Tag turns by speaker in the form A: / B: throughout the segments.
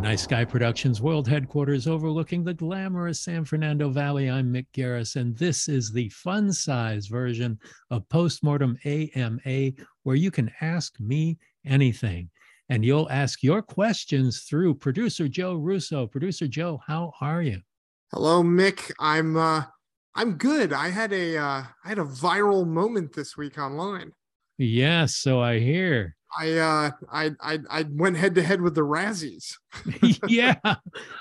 A: Nice Guy Productions World Headquarters overlooking the glamorous San Fernando Valley. I'm Mick Garris, and this is the fun size version of Postmortem AMA, where you can ask me anything. And you'll ask your questions through producer Joe Russo. Producer Joe, how are you?
B: Hello, Mick. I'm uh I'm good. I had a uh I had a viral moment this week online.
A: Yes, so I hear.
B: I uh I I I went head to head with the Razzies.
A: yeah.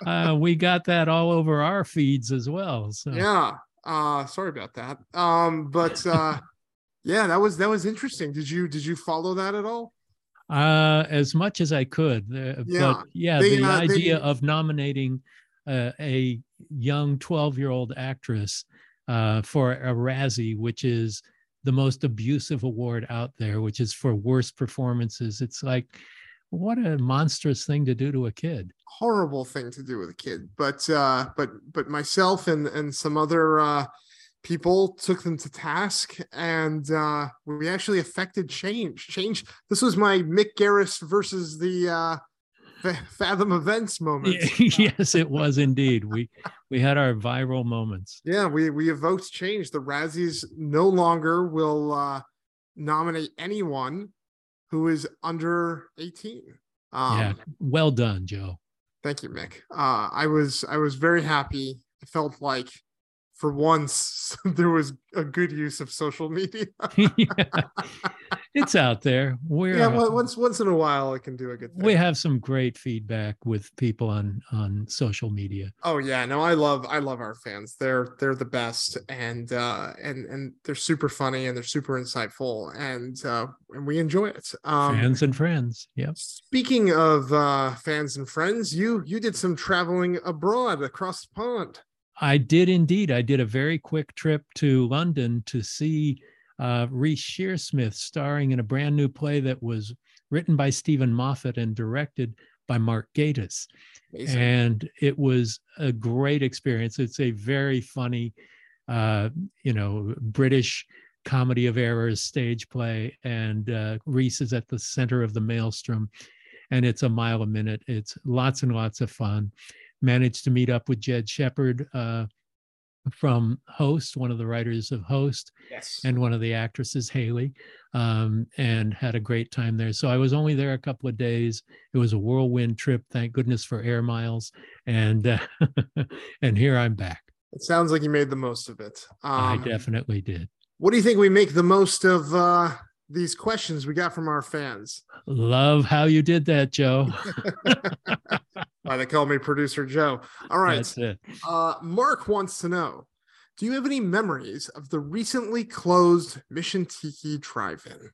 A: Uh, we got that all over our feeds as well. So
B: Yeah. Uh sorry about that. Um but uh yeah, that was that was interesting. Did you did you follow that at all?
A: uh as much as I could. Uh,
B: Yeah.
A: But yeah,
B: They,
A: the
B: uh, they-
A: idea of nominating uh, a young 12-year-old actress uh for a Razzie, which is the most abusive award out there, which is for worst performances. It's like what a monstrous thing to do to a kid.
B: Horrible thing to do with a kid. But uh but but myself and and some other uh people took them to task and uh we actually affected change. Change this was my Mick Garris versus the uh Fathom events moment.
A: yes, it was indeed. We we had our viral moments.
B: Yeah, we we evoked change. The Razzies no longer will uh, nominate anyone who is under 18. Um,
A: yeah, well done, Joe.
B: Thank you, Mick. Uh, I was I was very happy. I felt like for once there was a good use of social media.
A: yeah. It's out there. We're
B: yeah, well, once once in a while it can do a good thing.
A: we have some great feedback with people on on social media.
B: Oh yeah, no, I love I love our fans. They're they're the best and uh and and they're super funny and they're super insightful and uh and we enjoy it. Um
A: Fans and friends. Yep.
B: Speaking of uh, fans and friends, you you did some traveling abroad across the pond.
A: I did indeed. I did a very quick trip to London to see uh, Reece Shearsmith starring in a brand new play that was written by Steven Moffat and directed by Mark Gatiss.
B: Amazing.
A: and it was a great experience it's a very funny uh you know british comedy of errors stage play and uh reece is at the center of the maelstrom and it's a mile a minute it's lots and lots of fun managed to meet up with jed shepherd uh from host one of the writers of host
B: yes.
A: and one of the actresses, Haley, um, and had a great time there. So I was only there a couple of days. It was a whirlwind trip. Thank goodness for air miles, and uh, and here I'm back.
B: it sounds like you made the most of it.
A: I
B: Um,
A: definitely did.
B: what do you think we make the most of uh, these questions we got from our fans?
A: Love how you did that, Joe.
B: Why they call me producer Joe. All right.
A: That's it.
B: Uh, Mark wants to know: Do you have any memories of the recently closed Mission Tiki Drive-In?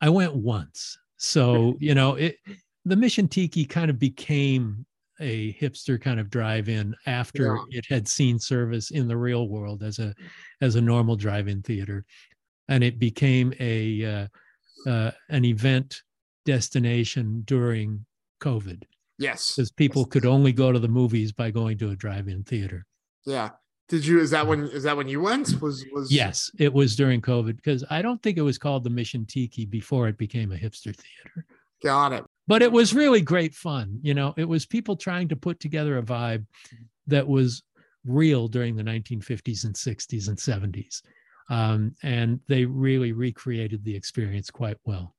A: I went once, so you know it. The Mission Tiki kind of became a hipster kind of drive-in after
B: Yeah.
A: it had seen service in the real world as a as a normal drive-in theater, and it became a uh, uh, an event destination during COVID
B: Yes.
A: because people could only go to the movies by going to a drive-in theater.
B: Yeah. Did you? Is that when? Is that when you went? Was was?
A: Yes, it was during COVID because I don't think it was called the Mission Tiki before it became a hipster theater.
B: Got it.
A: but it was really great fun you know it was people trying to put together a vibe that was real during the 1950s and 60s and 70s um, and they really recreated the experience quite well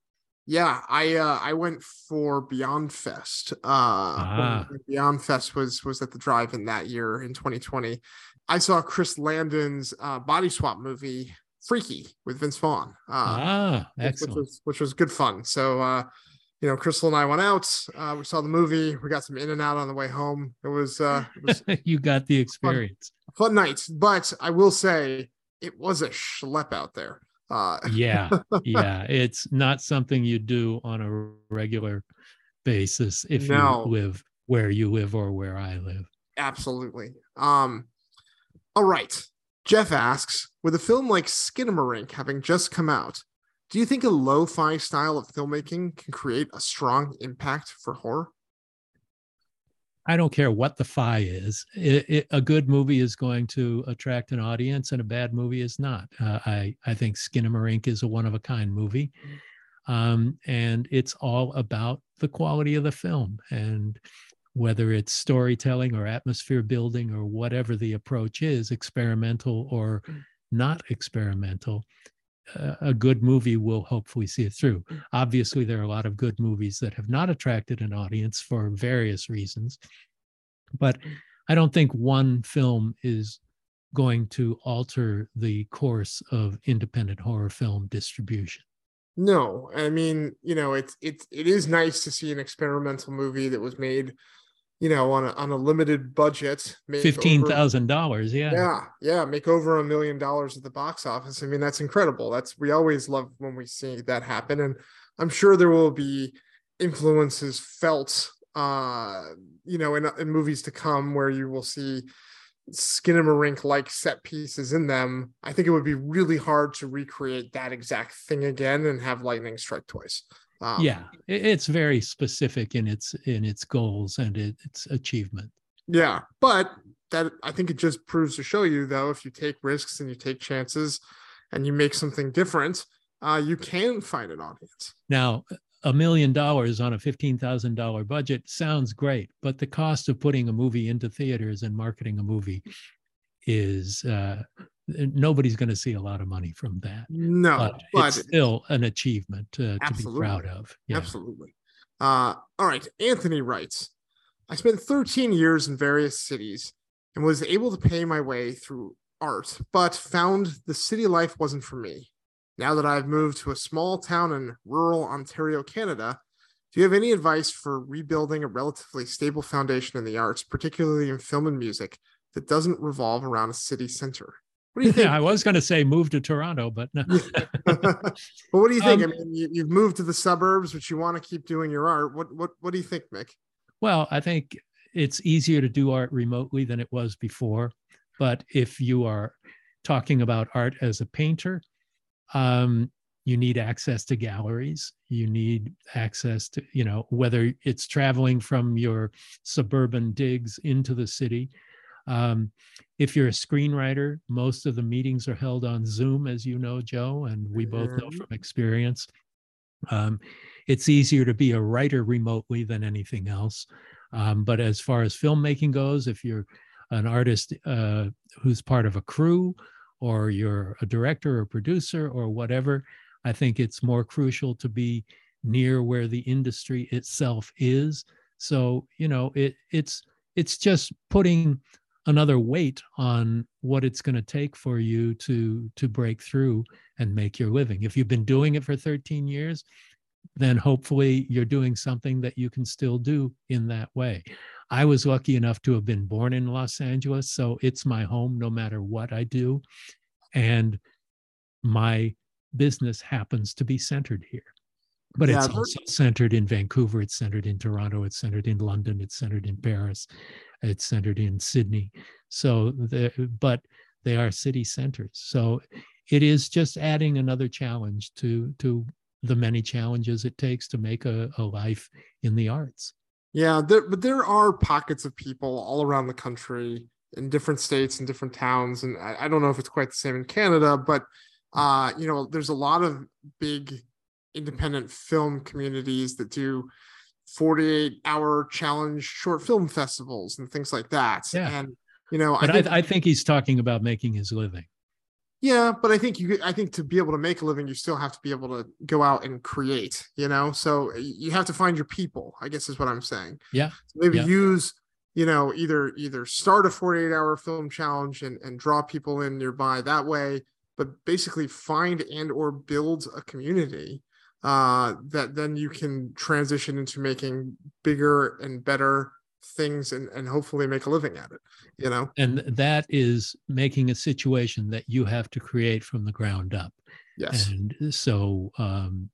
B: Yeah, I uh, I went for Beyond Fest. Uh,
A: Ah.
B: Beyond Fest was was at the drive-in that year in 2020. I saw Chris Landon's uh, body swap movie Freaky with Vince Vaughn. Uh,
A: ah
B: which- which was which was good fun. So uh, you know, Crystal and I went out. Uh, we saw the movie. We got some in and out on the way home. It was uh, it was
A: you got the experience
B: a fun night. But I will say it was a schlep out there. Uh,
A: yeah yeah it's not something you do on a regular basis if
B: No.
A: you live where you live or where i live
B: Absolutely. Um, all right. Jeff asks, with a film like Skinamarink having just come out, do you think a lo-fi style of filmmaking can create a strong impact for horror?
A: I don't care what the fi is. It, it, a good movie is going to attract an audience, and a bad movie is not. Uh, I I think Skinamarink is a one of a kind movie, um, and it's all about the quality of the film. And whether it's storytelling or atmosphere building or whatever the approach is, experimental or not experimental, a good movie will hopefully see it through. Obviously, there are a lot of good movies that have not attracted an audience for various reasons, but I don't think one film is going to alter the course of independent horror film distribution.
B: No, I mean, you know, it's it's it is nice to see an experimental movie that was made, you know, on a on a limited budget.
A: Fifteen thousand dollars, yeah.
B: Yeah, yeah, make over a million dollars at the box office. I mean, that's incredible. That's we always love when we see that happen. And I'm sure there will be influences felt uh, you know, in, in movies to come where you will see skin and Skinamarink like set pieces in them, I think it would be really hard to recreate that exact thing again and have lightning strike twice.
A: Um, yeah, it's very specific in its in its goals and its achievement.
B: Yeah, but that I think it just proves to show you though, if you take risks and you take chances and you make something different, uh, you can find an audience.
A: Now, a million dollars on a $15,000 budget sounds great, but the cost of putting a movie into theaters and marketing a movie is uh, nobody's going to see a lot of money from that.
B: No,
A: but, but it's still an achievement uh, to be proud of.
B: Yeah. Absolutely. Uh, all right. Anthony writes I spent 13 years in various cities and was able to pay my way through art, but found the city life wasn't for me. Now that I've moved to a small town in rural Ontario, Canada, do you have any advice for rebuilding a relatively stable foundation in the arts, particularly in film and music, that doesn't revolve around a city center?
A: What do you think? Yeah, I was going to say move to Toronto, but no.
B: but what do you think? Um, I mean, you, have moved to the suburbs, but you want to keep doing your art. What what what do you think, Mick?
A: Well, I think it's easier to do art remotely than it was before. But if you are talking about art as a painter, um, you need access to galleries you need access to you know whether it's traveling from your suburban digs into the city um, if you're a screenwriter most of the meetings are held on zoom as you know joe and we both know mm-hmm. from experience um, it's easier to be a writer remotely than anything else um, but as far as filmmaking goes if you're an artist uh, who's part of a crew or you're a director or producer or whatever, I think it's more crucial to be near where the industry itself is. So, you know, it it's it's just putting another weight on what it's going to take for you to to break through and make your living. If you've been doing it for 13 years, then hopefully you're doing something that you can still do in that way. I was lucky enough to have been born in Los Angeles, so it's my home no matter what I do. And my business happens to be centered here. But yeah, it's also centered in Vancouver, it's centered in Toronto, it's centered in London, it's centered in Paris, it's centered in Sydney. So, the, but they are city centers. So it is just adding another challenge to to the many challenges it takes to make a, a life in the arts.
B: Yeah, there, but there are pockets of people all around the country in different states and different towns. And I, I, don't know if it's quite the same in Canada, but uh, you know, there's a lot of big independent film communities that do 48 hour challenge short film festivals and things like that. Yeah. And you know,
A: but I think, I, I think he's talking about making his living.
B: Yeah, but I think you I think to be able to make a living, you still have to be able to go out and create, you know. So you have to find your people, I guess is what I'm saying.
A: Yeah.
B: So maybe
A: yeah.
B: use, you know, either either start a 48 hour film challenge and, and draw people in nearby that way, but basically find and or build a community uh that then you can transition into making bigger and better things and, and hopefully make a living at it you know?
A: And that is making a situation that you have to create from the ground up.
B: Yes.
A: And so um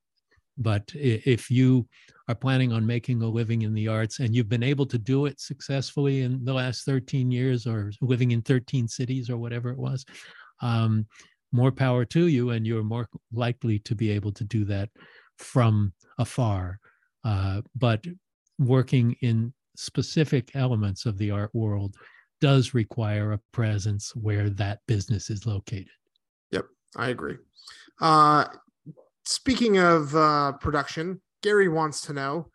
A: but if you are planning on making a living in the arts and you've been able to do it successfully in the last 13 years or living in 13 cities or whatever it was um, more power to you and you're more likely to be able to do that from afar uh, but working in specific elements of the art world does require a presence where that business is located.
B: Yep, I agree. Uh, speaking of uh, production, Gary wants to know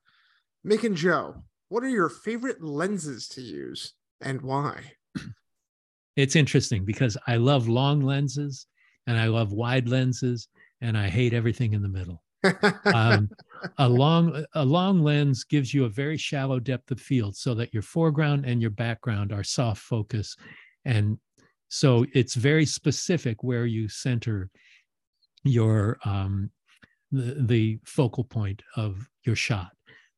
B: Mick and Joe, what are your favorite lenses to use and why?
A: It's interesting because I love long lenses and I love wide lenses and I hate everything in the middle. Um, a long a long lens gives you a very shallow depth of field so that your foreground and your background are soft focus. And so it's very specific where you center your um, the, the focal point of your shot.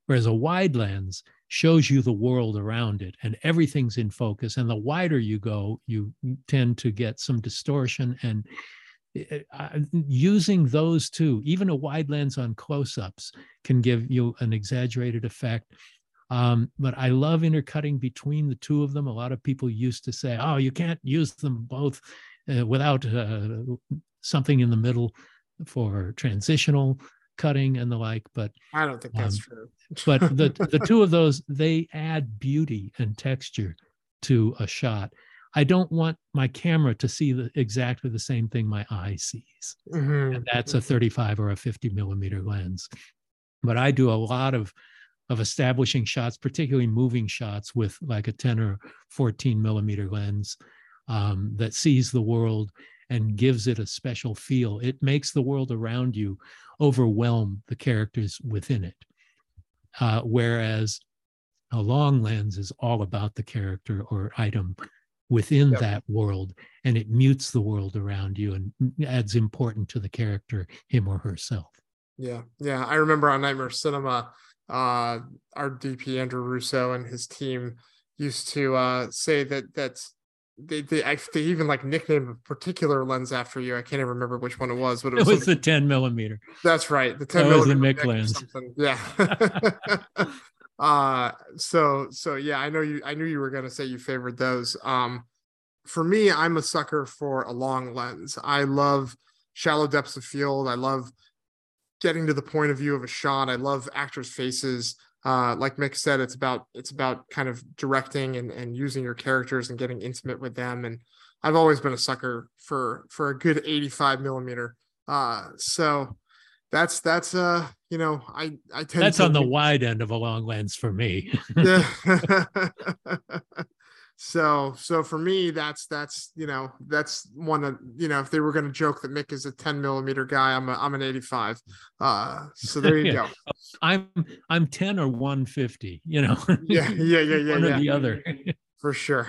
A: Whereas a wide lens shows you the world around it and everything's in focus. And the wider you go you tend to get some distortion and using those two, even a wide lens on close-ups can give you an exaggerated effect. Um, but I love intercutting between the two of them. A lot of people used to say, "Oh, you can't use them both uh, without uh, something in the middle for transitional cutting and the like." But
B: I don't think that's um, true.
A: but the the two of those they add beauty and texture to a shot. I don't want my camera to see the, exactly the same thing my eye sees. Mm-hmm. And that's a mm-hmm. 35 or a 50 millimeter lens. But I do a lot of of establishing shots, particularly moving shots with like a 10 or 14 millimeter lens um, that sees the world and gives it a special feel. It makes the world around you overwhelm the characters within it. Uh, whereas a long lens is all about the character or item within yep. that world and it mutes the world around you and adds important to the character him or herself
B: yeah yeah i remember on nightmare cinema uh our dp andrew russo and his team used to uh say that that's they they, they even like nicknamed a particular lens after you. I can't even remember which one it was, but
A: it was, it was the 10 millimeter.
B: That's right. The 10
A: that millimeter. Was the Mick lens.
B: Yeah. uh so so yeah i know you i knew you were to say you favored those. Um for me i'm a sucker for a long lens. I love shallow depths of field. I love getting to the point of view of a shot. I love actors faces. Uh like mick said it's about it's about kind of directing and and using your characters and getting intimate with them. And i've always been a sucker for for a good 85 millimeter. Uh so that's that's uh you know i i tend
A: that's on the wide end of a long lens for me.
B: So so for me that's that's you know that's one of you know if they were going to joke that mick is a 10 millimeter guy i'm a, i'm an 85 uh so there you yeah. go.
A: I'm i'm 10 or 150 you know?
B: Yeah yeah yeah yeah
A: one
B: yeah.
A: or the other.
B: for sure.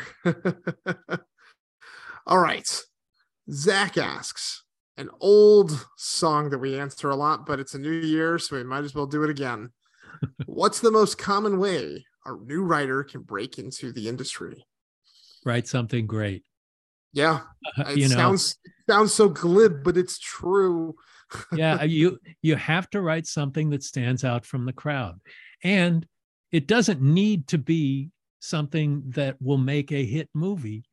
B: All right. Zach asks an old song that we answer a lot, but it's a new year, so we might as well do it again. What's the most common way a new writer can break into the industry?
A: Write something great.
B: Yeah, uh, it you sounds sounds so glib, but it's true.
A: yeah, you you have to write something that stands out from the crowd, and it doesn't need to be something that will make a hit movie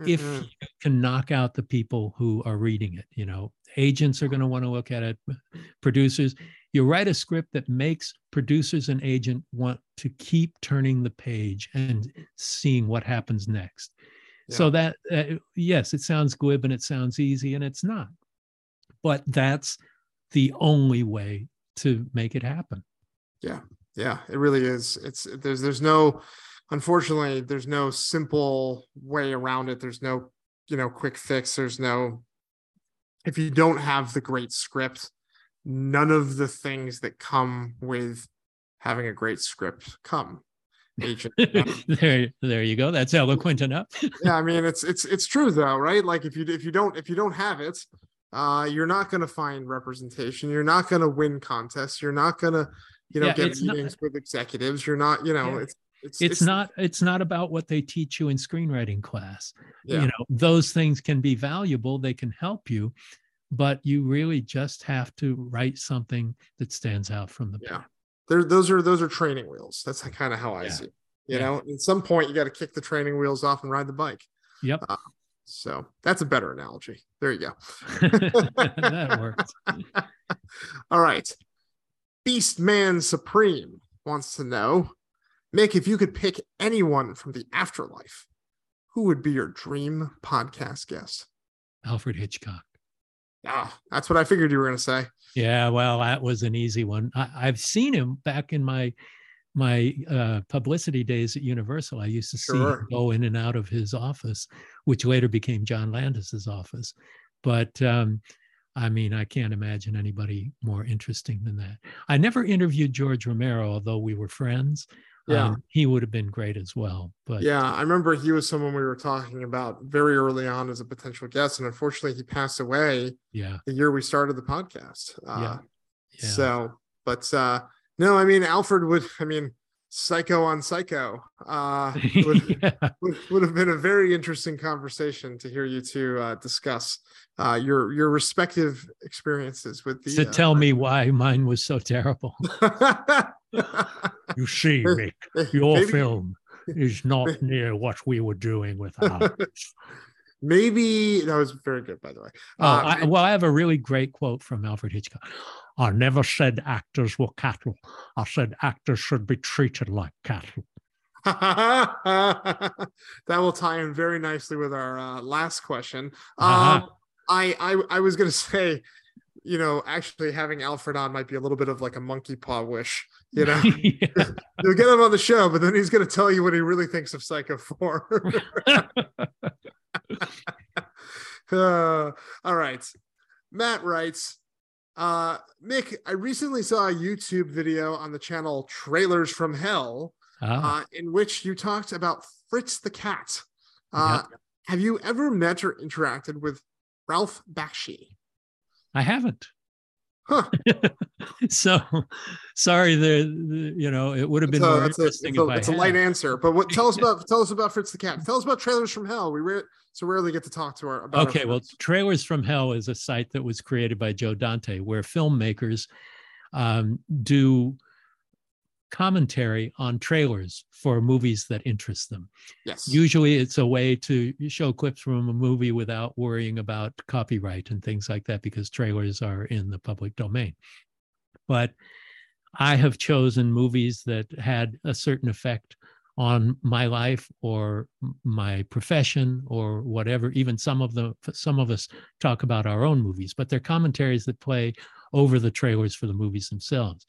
A: mm-hmm. if you can knock out the people who are reading it. You know, agents are going to want to look at it, producers. You write a script that makes producers and agent want to keep turning the page and seeing what happens next. Yeah. So that uh, yes, it sounds glib and it sounds easy, and it's not. But that's the only way to make it happen.
B: Yeah, yeah, it really is. It's there's there's no unfortunately, there's no simple way around it. There's no, you know, quick fix. There's no, if you don't have the great script, none of the things that come with having a great script come. Agent.
A: there, there you go. That's eloquent enough.
B: yeah, I mean, it's it's it's true though, right? Like if you if you don't if you don't have it, uh, you're not going to find representation. You're not going to win contests. You're not going to, you know, yeah, get meetings not, with executives. You're not, you know, yeah. it's
A: it's, it's, it's, not it's not about what they teach you in screenwriting class. Yeah. you know those things can be valuable they can help you but you really just have to write something that stands out from the
B: yeah. there those are those are training wheels. That's kind of how i yeah. see it. you yeah. know at some point you got to kick the training wheels off and ride the bike.
A: Yep. Uh,
B: so that's a better analogy. There you go.
A: That works.
B: All right. Beast man supreme wants to know Mick, if you could pick anyone from the afterlife, who would be your dream podcast guest?
A: Alfred Hitchcock.
B: Ah, that's what I figured you were going to say.
A: Yeah, well, that was an easy one. I, have seen him back in my my uh, publicity days at Universal, I used to see him go in and out of his office, which later became John Landis's office. But um, I mean, I can't imagine anybody more interesting than that. I never interviewed George Romero, although we were friends.
B: Yeah.
A: Um, he would have been great as well. But
B: Yeah, I remember he was someone we were talking about very early on as a potential guest, and unfortunately, he passed away
A: yeah,
B: the year we started the podcast. Uh,
A: Yeah. yeah.
B: So, but uh, no, I mean, Alfred would, I mean, Psycho on Psycho uh, would,
A: Yeah.
B: would, would have been a very interesting conversation to hear you two uh, discuss uh, your your respective experiences with the.
A: to
B: uh,
A: tell me why mine was so terrible. You see, Mick, your
B: maybe,
A: film is not near what we were doing with ours.
B: maybe that was very good, by the way.
A: Oh,
B: Uh,
A: I, well, I have a really great quote from Alfred Hitchcock. I never said actors were cattle. I said actors should be treated like cattle.
B: that will tie in very nicely with our uh, last question.
A: Uh-huh.
B: Um, I, I I was gonna say, you know, actually having Alfred on might be a little bit of like a monkey paw wish. You know,
A: Yeah.
B: you'll get him on the show, but then he's gonna tell you what he really thinks of Psycho Four. Uh, all right. Matt writes, uh, Mick, I recently saw a YouTube video on the channel Trailers from Hell,
A: Ah,
B: uh, in which you talked about Fritz the cat. Uh, Have you ever met or interacted with Ralph Bakshi?
A: I haven't.
B: Huh.
A: so sorry, the, you know it would have been
B: It's a,
A: more
B: it's a, it's a- it's a light answer, but what? Tell us about tell us about Fritz the cat. Tell us about Trailers from Hell. We re- so rarely get to talk to our about. our
A: Okay, well. Trailers from Hell is a site that was created by Joe Dante, where filmmakers um, do commentary on trailers for movies that interest them.
B: yes,
A: Usually, it's a way to show clips from a movie without worrying about copyright and things like that, because trailers are in the public domain. But I have chosen movies that had a certain effect on my life or my profession or whatever even some of the some of us talk about our own movies but they're commentaries that play over the trailers for the movies themselves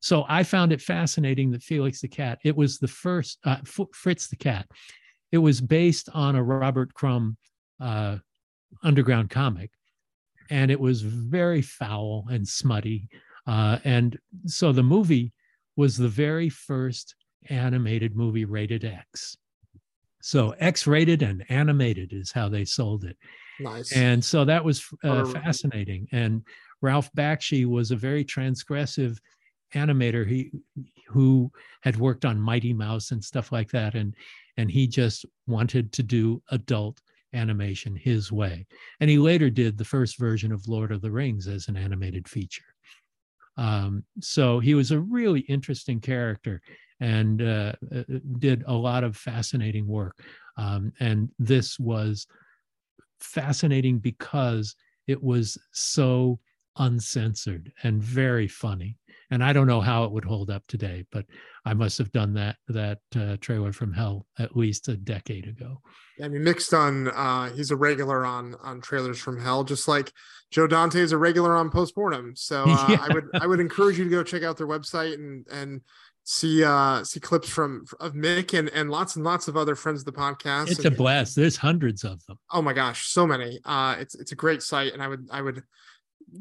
A: so i found it fascinating that felix the cat it was the first uh, fritz the cat it was based on a robert crumb uh, underground comic and it was very foul and smutty uh, and so the movie was the very first animated movie rated X. So X rated and animated is how they sold it.
B: nice.
A: And so that was uh, fascinating. And Ralph Bakshi was a very transgressive animator he, who had worked on Mighty Mouse and stuff like that. And, and he just wanted to do adult animation his way. And he later did the first version of Lord of the Rings as an animated feature. Um, so he was a really interesting character and uh, uh, did a lot of fascinating work. Um, and this was fascinating because it was so uncensored and very funny. And I don't know how it would hold up today, but I must have done that that uh, trailer from hell at least a decade ago.
B: I mean, Mick's on. Uh, he's a regular on on trailers from hell, just like Joe Dante is a regular on postmortem. So uh,
A: Yeah.
B: I would I would encourage you to go check out their website and and see uh see clips from of Mick and and lots and lots of other friends of the podcast.
A: It's a blast. There's hundreds of them.
B: oh my gosh, so many. Uh, it's it's a great site, and I would I would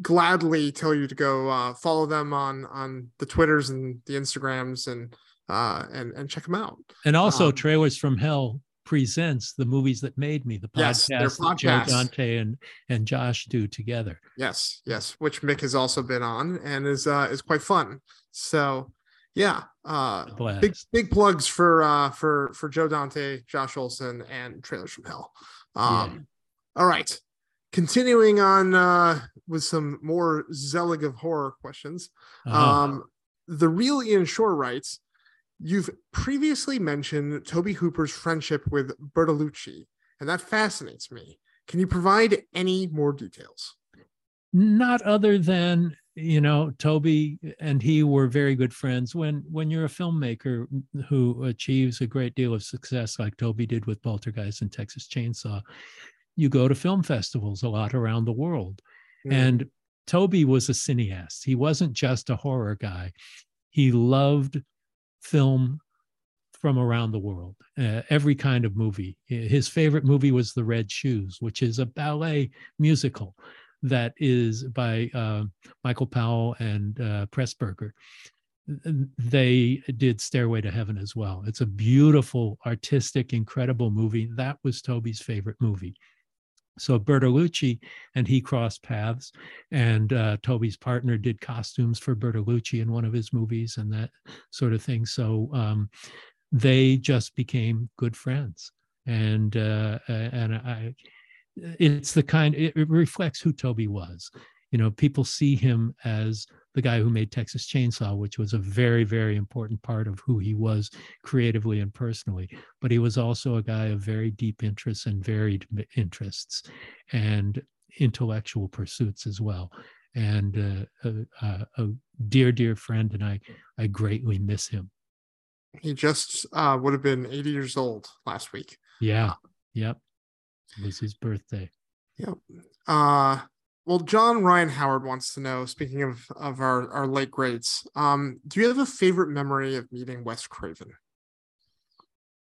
B: gladly tell you to go uh, follow them on on the Twitters and the Instagrams and uh and and check them out.
A: And also,
B: Um,
A: Trailers from Hell presents the movies that made me, the
B: Yes,
A: podcast that Joe. Dante and, and Josh do together.
B: Yes, yes, which Mick has also been on and is uh is quite fun. So yeah, uh
A: Blast.
B: big big plugs for uh for for Joe Dante, Josh Olson, and Trailers from Hell. Um all right. Continuing on uh with some more Zelig of horror questions.
A: Uh-huh.
B: Um the real Ian Shore writes, You've previously mentioned Tobe Hooper's friendship with Bertolucci, and that fascinates me. Can you provide any more details?
A: not other than you know tobe and he were very good friends when when you're a filmmaker who achieves a great deal of success like tobe did with poltergeist and texas chainsaw you go to film festivals a lot around the world
B: Mm.
A: and tobe was a cineast he wasn't just a horror guy he loved film from around the world, uh, every kind of movie. His favorite movie was The Red Shoes, which is a ballet musical that is by uh, Michael Powell and uh, Pressburger. They did Stairway to Heaven as well. It's a beautiful, artistic, incredible movie. That was Tobe's favorite movie. So Bertolucci and he crossed paths, and uh, Tobe's partner did costumes for Bertolucci in one of his movies and that sort of thing. So um, they just became good friends, and uh, and I, it's the kind it, it reflects who Tobe was. You know, people see him as the guy who made Texas Chainsaw, which was a very, very important part of who he was creatively and personally. But he was also a guy of very deep interests and varied interests and intellectual pursuits as well. And uh, a, a, dear, dear friend, and I, I greatly miss him.
B: He just uh, would have been 80 years old last week.
A: Yeah. Yep. It was his birthday.
B: Yep. Uh, well, John Ryan Howard wants to know. Speaking of of our our late greats, um, do you have a favorite memory of meeting Wes Craven?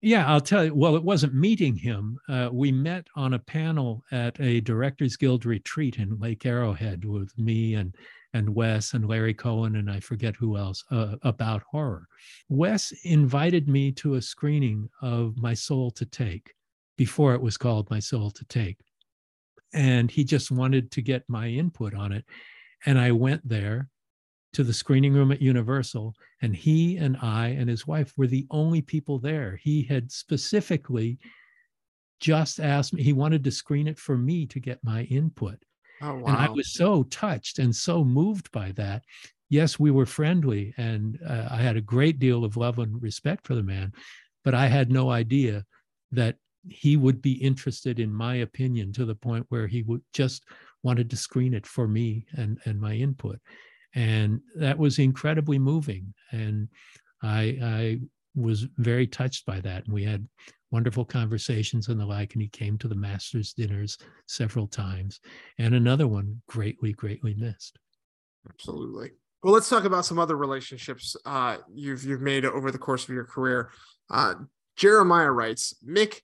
A: Yeah, I'll tell you. Well, it wasn't meeting him. Uh, we met on a panel at a Directors Guild retreat in Lake Arrowhead with me and and Wes and Larry Cohen and I forget who else uh, about horror. Wes invited me to a screening of My Soul to Take before it was called My Soul to Take and he just wanted to get my input on it. And I went there to the screening room at Universal, and he and I and his wife were the only people there. He had specifically just asked me, he wanted to screen it for me to get my input. Oh, wow. And I was so touched and so moved by that. Yes, we were friendly, and uh, I had a great deal of love and respect for the man, but I had no idea that he would be interested in my opinion to the point where he would just wanted to screen it for me and and my input. And that was incredibly moving. And i i was very touched by that. And we had wonderful conversations and the like. And he came to the masters dinners several times. And another one greatly greatly missed.
B: Absolutely. Well let's talk about some other relationships uh, you've you've made over the course of your career. Uh, jeremiah writes mick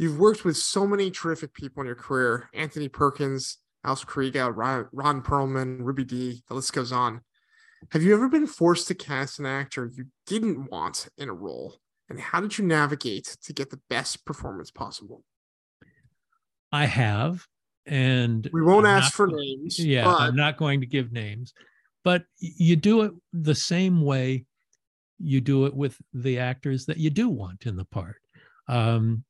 B: You've worked with so many terrific people in your career Anthony Perkins, Alice Krige, Ron, Ron Perlman, Ruby Dee, the list goes on. Have you ever been forced to cast an actor you didn't want in a role? And how did you navigate to get the best performance possible?
A: I have. And
B: we won't I'm ask for names.
A: Yeah, but... I'm not going to give names. But you do it the same way you do it with the actors that you do want in the part. Um,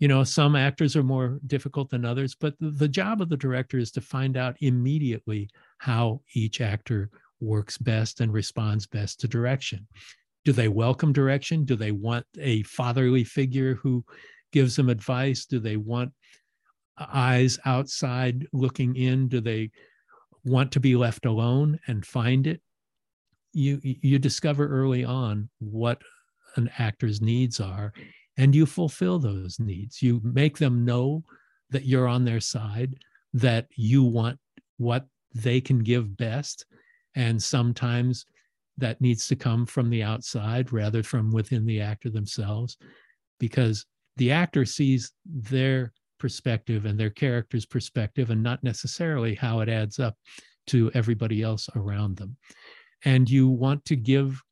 A: you know some actors are more difficult than others but the job of the director is to find out immediately how each actor works best and responds best to direction. Do they welcome direction? Do they want a fatherly figure who gives them advice? Do they want eyes outside looking in? Do they want to be left alone and find it? You you discover early on what an actor's needs are and you fulfill those needs. You make them know that you're on their side, that you want what they can give best. And sometimes that needs to come from the outside rather from within the actor themselves, because the actor sees their perspective and their character's perspective and not necessarily how it adds up to everybody else around them. And you want to give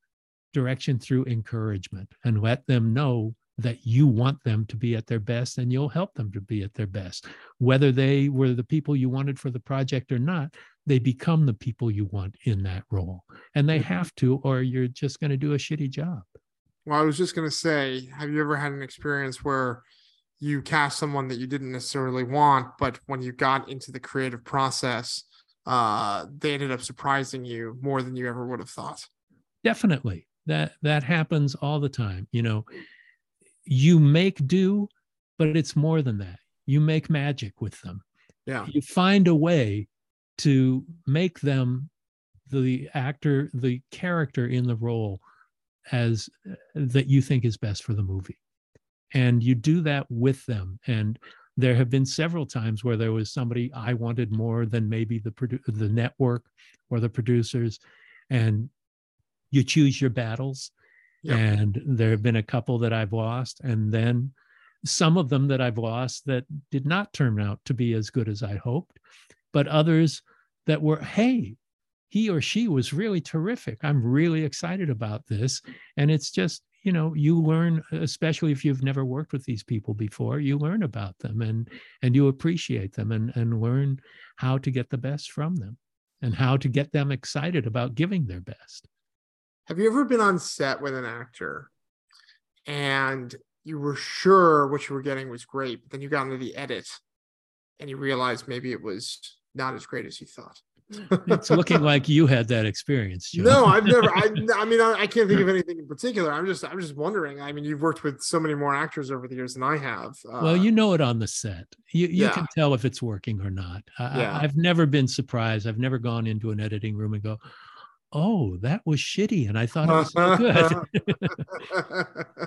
A: direction through encouragement and let them know that you want them to be at their best and you'll help them to be at their best. Whether they were the people you wanted for the project or not, they become the people you want in that role. And they mm-hmm. have to, or you're just going to do a shitty job.
B: Well, I was just going to say, have you ever had an experience where you cast someone that you didn't necessarily want, but when you got into the creative process, uh, they ended up surprising you more than you ever would have thought?
A: Definitely. That that happens all the time. You know, you make do, but it's more than that. You make magic with them.
B: Yeah.
A: You find a way to make them the actor, the character in the role as that you think is best for the movie. And you do that with them. And there have been several times where there was somebody I wanted more than maybe the produ- the network or the producers, and you choose your battles And there have been a couple that I've lost, and then some of them that I've lost that did not turn out to be as good as I hoped, but others that were, hey, he or she was really terrific. I'm really excited about this. And it's just, you know, you learn, especially if you've never worked with these people before, you learn about them and and you appreciate them and, and learn how to get the best from them and how to get them excited about giving their best.
B: Have you ever been on set with an actor and you were sure what you were getting was great, but then you got into the edit and you realized maybe it was not as great as you thought?
A: it's looking like you had that experience. Joe.
B: No, I've never. I, I mean, I, I, can't think of anything in particular. I'm just, I'm just wondering. I mean, you've worked with so many more actors over the years than I have.
A: Uh, well, you know it on the set. You you yeah. can tell if it's working or not. I,
B: yeah.
A: I've never been surprised. I've never gone into an editing room and go, "Oh, that was shitty," and I thought it was so good.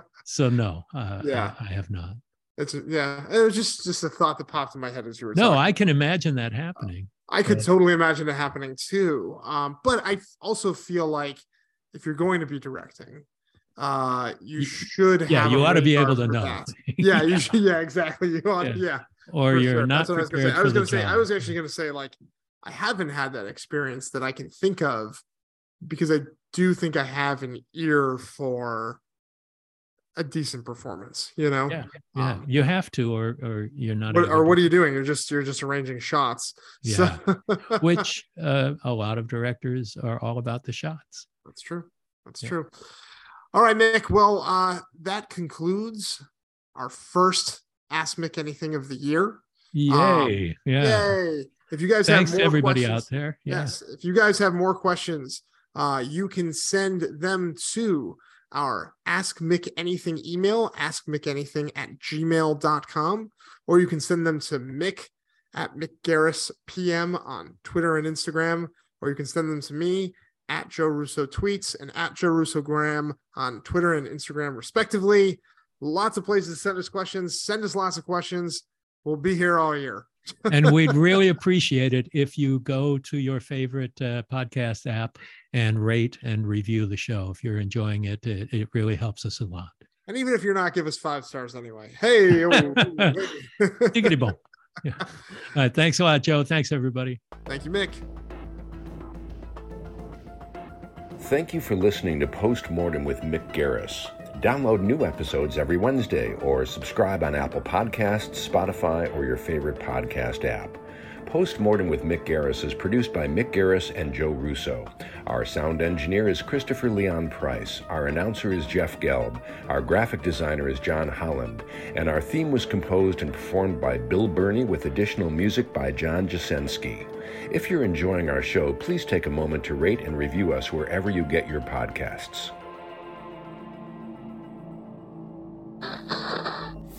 A: so no, uh,
B: yeah,
A: I, I have not.
B: It's yeah. It was just just a thought that popped in my head as you were.
A: No,
B: talking.
A: I can imagine that happening.
B: I could totally imagine it happening too. Um, but I also feel like if you're going to be directing, uh, you should
A: yeah, you ought to be able to know.
B: yeah, you should, yeah, exactly. You ought, yeah. yeah
A: or you're sure. not.
B: That's what I was going to say. I was going to say. I was actually going to say like I haven't had that experience that I can think of because I do think I have an ear for a decent performance you know?
A: Yeah, yeah. Um, you have to or or you're not
B: what, or what are you doing? You're just you're just arranging shots.
A: Yeah. So. which uh, a lot of directors are all about the shots.
B: That's true. That's yeah. true. All right mick well uh that concludes our first ask mick anything of the year.
A: Yay. Um, yeah.
B: yay. If you guys
A: thanks
B: have
A: to everybody
B: questions,
A: out there.
B: Yeah. yes if you guys have more questions uh you can send them to our Ask Mick Anything email, askmickanything at gmail.com, or you can send them to Mick at Mick Garris PM on Twitter and Instagram, or you can send them to me at Joe Russo Tweets and at Joe Russo Graham on Twitter and Instagram, respectively. Lots of places to send us questions. Send us lots of questions. We'll be here all year.
A: And we'd really appreciate it if you go to your favorite uh, podcast app and rate and review the show. If you're enjoying it, it, it really helps us a lot.
B: And even if you're not, give us five stars anyway. Hey,
A: diggity boom. Yeah. All right. Thanks a lot, Joe. Thanks, everybody.
B: Thank you, Mick.
C: Thank you for listening to Postmortem with Mick Garris. Download new episodes every Wednesday or subscribe on Apple Podcasts, Spotify, or your favorite podcast app. Postmortem with Mick Garris is produced by Mick Garris and Joe Russo. Our sound engineer is Christopher Leon Price. Our announcer is Jeff Gelb. Our graphic designer is John Holland. And our theme was composed and performed by Bill Burney with additional music by John Jasensky. If you're enjoying our show, please take a moment to rate and review us wherever you get your podcasts.